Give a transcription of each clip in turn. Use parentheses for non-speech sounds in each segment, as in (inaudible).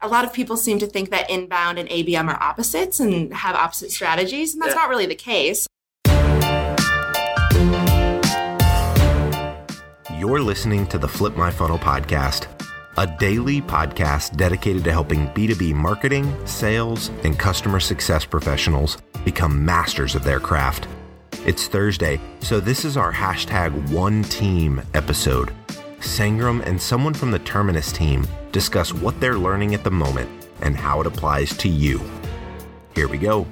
a lot of people seem to think that inbound and ABM are opposites and have opposite strategies, and that's Yeah. not really the case. You're listening to the Flip My Funnel podcast, a daily podcast dedicated to helping B2B marketing, sales, and customer success professionals become masters of their craft. It's Thursday, so this is our hashtag one team episode. Sangram and someone from the Terminus team discuss what they're learning at the moment and how it applies to you. Here we go.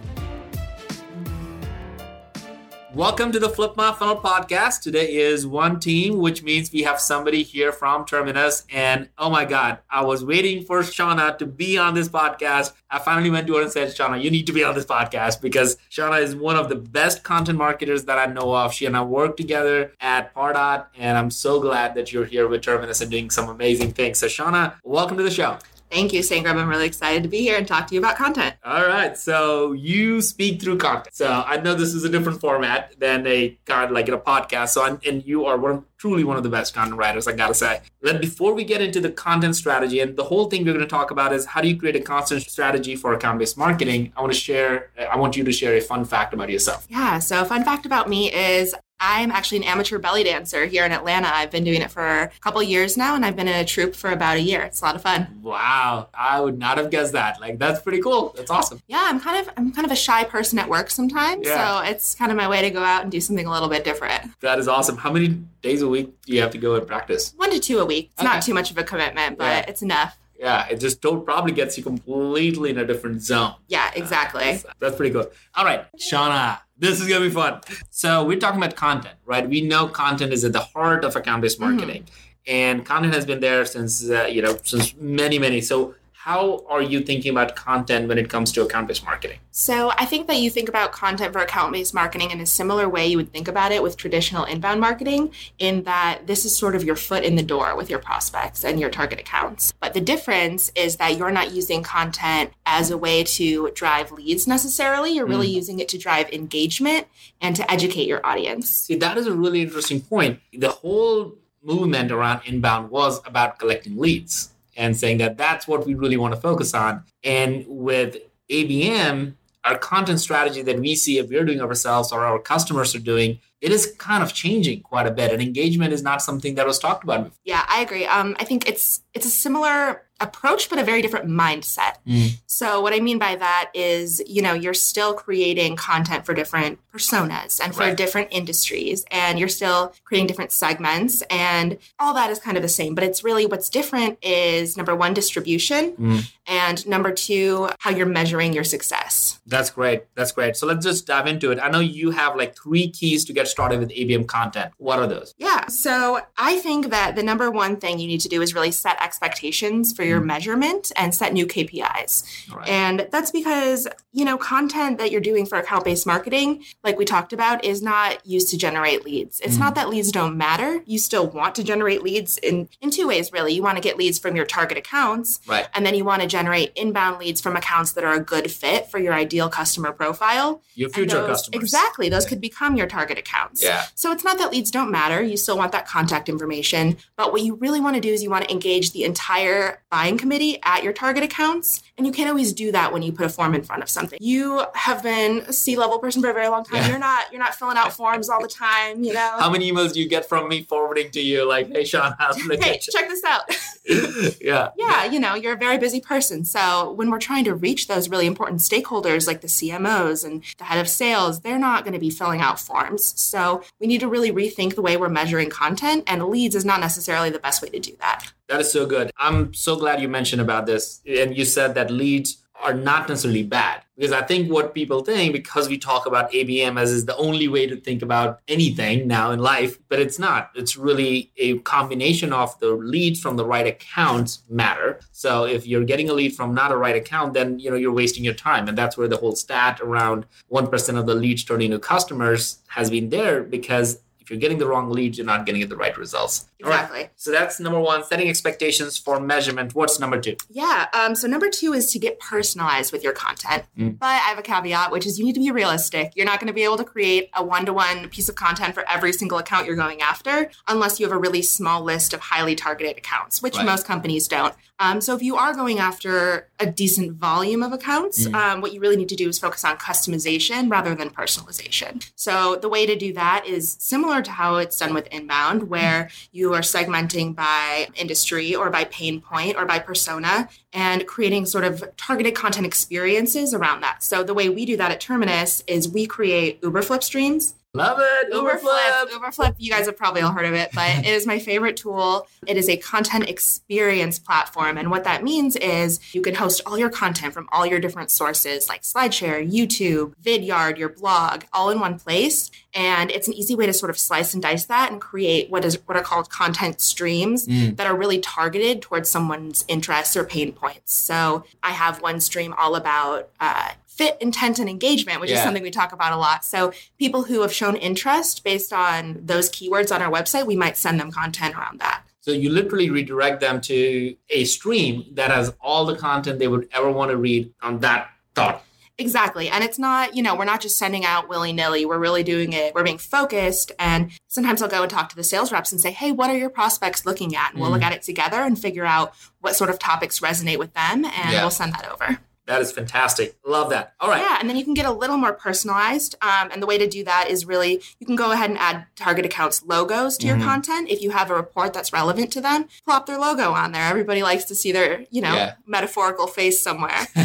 Welcome to the Flip My Funnel podcast. Today is one team, which means we have somebody here from Terminus. And oh my God, I was waiting for Shauna to be on this podcast. I finally went to her and said, Shauna, you need to be on this podcast because Shauna is one of the best content marketers that I know of. She and I work together at Pardot, and I'm so glad that you're here with Terminus and doing some amazing things. So, Shauna, welcome to the show. Thank you, Sangram. I'm really excited to be here and talk to you about content. All right, so you speak through content. So I know this is a different format than a kind like in a podcast. So I'm, and you are one, truly one of the best content writers. I gotta say. But before we get into the content strategy and the whole thing we're going to talk about is how do you create a content strategy for account-based marketing? I want to share. I want you to share a fun fact about yourself. Yeah, so a fun fact about me is I'm actually an amateur belly dancer here in Atlanta. I've been doing it for a couple years now, and I've been in a troupe for about a year. It's a lot of fun. Wow, I would not have guessed that. Like that's pretty cool. That's awesome. Yeah, I'm kind of I'm kind of a shy person at work sometimes, Yeah. so it's kind of my way to go out and do something a little bit different. That is awesome. How many days a week do you have to go and practice? One to two a week. It's Okay. not too much of a commitment, but Yeah. it's enough. Yeah, it just don't, probably gets you completely in a different zone. Yeah, exactly. That's, that's pretty good. All right, Shauna, this is gonna be fun. So we're talking about content, right? We know content is at the heart of account-based marketing, and content has been there since uh, you know since many many. So how are you thinking about content when it comes to account-based marketing? So I think that you think about content for account-based marketing in a similar way you would think about it with traditional inbound marketing, in that this is sort of your foot in the door with your prospects and your target accounts. But the difference is that you're not using content as a way to drive leads necessarily. You're really mm. using it to drive engagement and to educate your audience. See, that is a really interesting point. The whole movement around inbound was about collecting leads and saying that that's what we really want to focus on. And with ABM, our content strategy that we see if we're doing ourselves or our customers are doing, it is kind of changing quite a bit. And engagement is not something that was talked about before. Yeah, I agree. Um, I think it's it's a similar approach, but a very different mindset. Mm. So what I mean by that is, you know, you're still creating content for different personas and for Right. different industries, and you're still creating different segments, and all that is kind of the same. But it's really what's different is number one, distribution, Mm. and number two, how you're measuring your success. That's great. That's great. So let's just dive into it. I know you have like three keys to get started with ABM content. What are those? Yeah. So I think that the number one thing you need to do is really set expectations for your mm. measurement and set new KPIs. Right. And that's because, you know, content that you're doing for account based marketing, like we talked about, is not used to generate leads. It's not mm. that leads don't matter. You still want to generate leads in, in two ways, really. You want to get leads from your target accounts, Right. and then you want to generate inbound leads from accounts that are a good fit for your ideal customer profile. Your future those- customers. Exactly. Those could become your target accounts. Yeah. So it's not that leads don't matter. You still want that contact information. But what you really want to do is you want to engage the entire buying committee at your target accounts. And you can't always do that when you put a form in front of something. You have been a C-level person for a very long time. Yeah. You're not you're not filling out forms all the time, you know. How many emails do you get from me forwarding to you like, hey, Sean, how's the hey, check this out. (laughs) yeah. yeah, you know, you're a very busy person. So when we're trying to reach those really important stakeholders like the CMOs and the head of sales, they're not going to be filling out forms. So we need to really rethink the way we're measuring content, and leads is not necessarily the best way to do that. That is so good. I'm so glad you mentioned about this. And you said that leads are not necessarily bad. Because I think what people think, because we talk about ABM as is the only way to think about anything now in life, but it's not. It's really a combination of the leads from the right accounts matter. So if you're getting a lead from not a right account, then you know you're wasting your time. And that's where the whole stat around 1% of the leads turning into customers has been there because if you're getting the wrong leads, you're not getting the right results. All right. Exactly. So that's number one, setting expectations for measurement. What's number two? Yeah. Um, so number two is to get personalized with your content. Mm. But I have a caveat, which is you need to be realistic. You're not going to be able to create a one-to-one piece of content for every single account you're going after, unless you have a really small list of highly targeted accounts, which Right. most companies don't. Um, so if you are going after a decent volume of accounts, Mm. um, what you really need to do is focus on customization rather than personalization. So the way to do that is similar to how it's done with inbound, where you are segmenting by industry or by pain point or by persona and creating sort of targeted content experiences around that. So the way we do that at Terminus is we create Uberflip streams Love it. Uber Flip. Uberflip, you guys have probably all heard of it, but it is my favorite tool. It is a content experience platform. And what that means is you can host all your content from all your different sources like SlideShare, YouTube, Vidyard, your blog, all in one place. And it's an easy way to sort of slice and dice that and create what is what are called content streams Mm. that are really targeted towards someone's interests or pain points. So I have one stream all about uh, fit, intent, and engagement, which is something we talk about a lot. So people who have shown interest based on those keywords on our website, we might send them content around that. So you literally redirect them to a stream that has all the content they would ever want to read on that thought. Exactly. And it's not, you know, we're not just sending out willy nilly. We're really doing it. We're being focused. And sometimes I'll go and talk to the sales reps and say, hey, what are your prospects looking at? And we'll Mm. look at it together and figure out what sort of topics resonate with them. And Yeah. we'll send that over. That is fantastic. Love that. All right. Yeah, and then you can get a little more personalized. Um, and the way to do that is really you can go ahead and add target accounts logos to Mhm. your content. If you have a report that's relevant to them, plop their logo on there. Everybody likes to see their, you know, Yeah. metaphorical face somewhere. (laughs)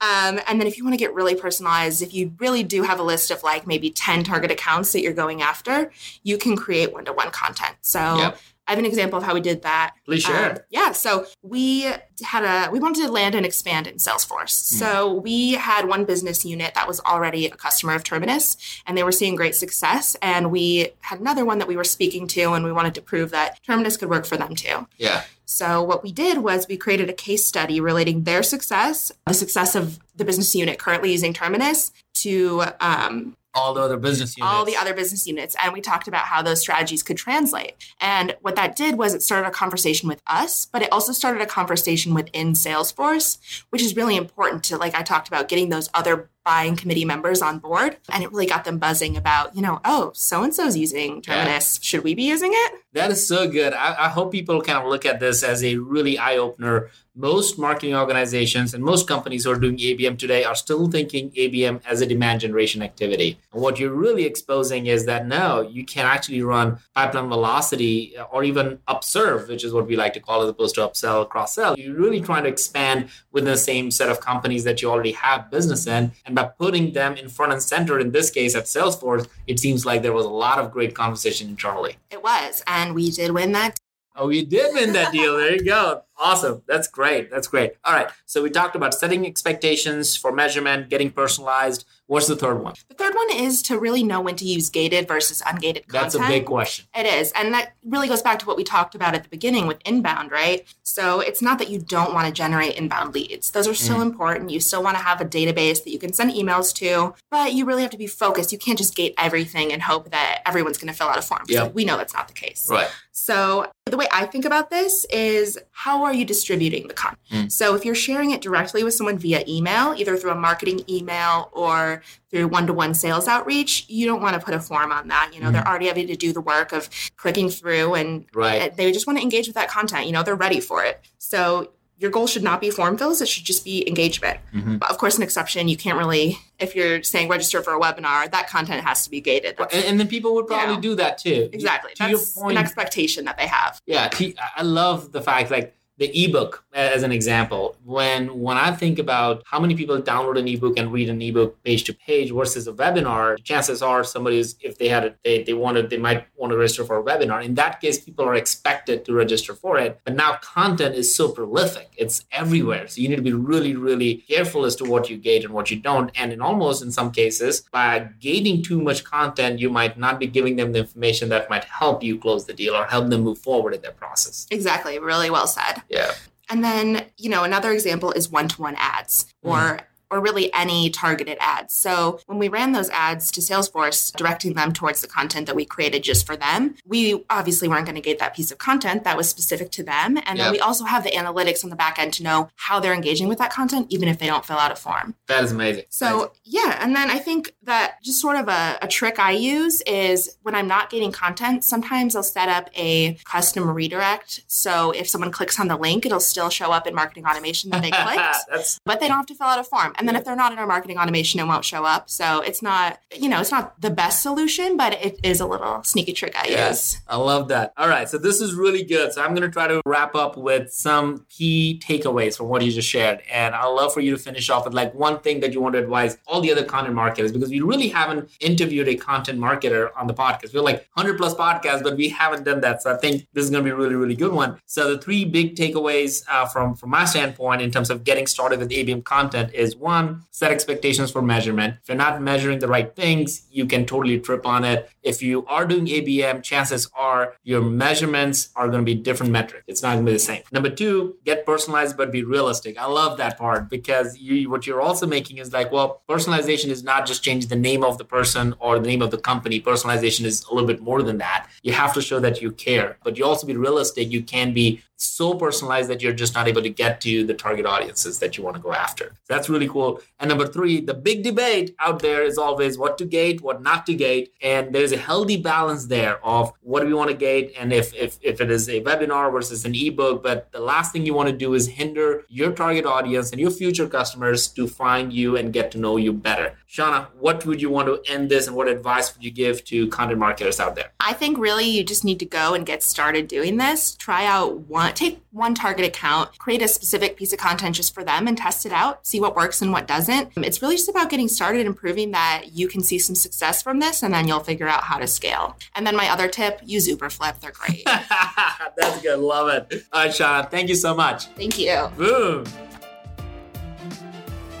um, and then if you want to get really personalized, if you really do have a list of like maybe 10 target accounts that you're going after, you can create one to one content. So Yep. I have an example of how we did that. Please share. Um, yeah, so we had a we wanted to land and expand in Salesforce. Hmm. So we had one business unit that was already a customer of Terminus, and they were seeing great success. And we had another one that we were speaking to, and we wanted to prove that Terminus could work for them too. yeah. So what we did was we created a case study relating their success, the success of the business unit currently using Terminus, to um, All the other business units. all the other business units and we talked about how those strategies could translate and what that did was it started a conversation with us but it also started a conversation within salesforce which is really important to like i talked about getting those other buying committee members on board and it really got them buzzing about you know oh so and so's using terminus should we be using it That is so good. I, I hope people kind of look at this as a really eye opener. Most marketing organizations and most companies who are doing ABM today are still thinking ABM as a demand generation activity. And what you're really exposing is that no, you can actually run pipeline velocity uh, or even upserve, which is what we like to call as opposed to upsell, cross sell. You're really trying to expand within the same set of companies that you already have business in. And by putting them in front and center, in this case at Salesforce, it seems like there was a lot of great conversation internally. it was and we did win that Oh, you did win that deal. There you go. Awesome. That's great. That's great. All right. So we talked about setting expectations for measurement, getting personalized. What's the third one? the third one is to really know when to use gated versus ungated content That's a big question. It is. And that really goes back to what we talked about at the beginning with inbound, right? So it's not that you don't want to generate inbound leads. Those are still Mm. important. You still want to have a database that you can send emails to, but you really have to be focused. You can't just gate everything and hope that everyone's going to fill out a form. Yep. We know that's not the case. Right. So the way I think about this is how are you distributing the content? Mm. So if you're sharing it directly with someone via email, either through a marketing email or through one-to-one sales outreach, you don't want to put a form on that. You know, they're already having to do the work of clicking through and Right. they just want to engage with that content. You know, they're ready for it. So your goal should not be form fills, it should just be engagement. Mhm. But of course, an exception, you can't really, if you're saying register for a webinar, that content has to be gated. And, and then people would probably do that too. exactly. To your That's point, an expectation that they have. Yeah, I love the fact like the ebook as an example. When when I think about how many people download an ebook and read an ebook page to page versus a webinar, chances are somebody is if they had it, they, they wanted they might want to register for a webinar. In that case, people are expected to register for it. But now content is so prolific; it's everywhere. So you need to be really really careful as to what you gate and what you don't. And in almost in some cases, by gating too much content, you might not be giving them the information that might help you close the deal or help them move forward in their process. Exactly. Really well said. Yeah. And then, you know, another example is one to one ads or mm-hmm. Or really any targeted ads. So when we ran those ads to Salesforce, directing them towards the content that we created just for them, we obviously weren't going to get that piece of content that was specific to them. And yep. then we also have the analytics on the back end to know how they're engaging with that content, even if they don't fill out a form. That is amazing. So, amazing. yeah. And then I think that just sort of a, a trick I use is when I'm not getting content, sometimes I'll set up a custom redirect. So if someone clicks on the link, it'll still show up in marketing automation that they (laughs) clicked, but they don't have to fill out a form. And then if they're not in our marketing automation, it won't show up. So it's not, you know, it's not the best solution, but it is a little sneaky trick I yes, use. I love that. All right. So this is really good. So I'm going to try to wrap up with some key takeaways from what you just shared. And I'd love for you to finish off with like one thing that you want to advise all the other content marketers because we really haven't interviewed a content marketer on the podcast. We're like 100 plus podcasts, but we haven't done that. So I think this is going to be a really, really good one. So the three big takeaways uh, from, from my standpoint in terms of getting started with ABM content is one, set expectations for measurement. If you're not measuring the right things, you can totally trip on it. If you are doing ABM, chances are your measurements are going to be different metric. It's not going to be the same. Number two, get personalized but be realistic. I love that part because you, what you're also making is like, well, personalization is not just changing the name of the person or the name of the company. Personalization is a little bit more than that. You have to show that you care, but you also be realistic. You can be so personalized that you're just not able to get to the target audiences that you want to go after. That's really cool. And number three, the big debate out there is always what to gate, what not to gate. And there's a healthy balance there of what do we want to gate and if, if, if it is a webinar versus an ebook. But the last thing you want to do is hinder your target audience and your future customers to find you and get to know you better. Shauna, what would you want to end this and what advice would you give to content marketers out there? I think really you just need to go and get started doing this. Try out one, take one target account, create a specific piece of content just for them and test it out, see what works and what doesn't. It's really just about getting started and proving that you can see some success from this and then you'll figure out how to scale. And then my other tip, use Uberflip. They're great. (laughs) That's good. Love it. All right, Shauna, thank you so much. Thank you. Boom.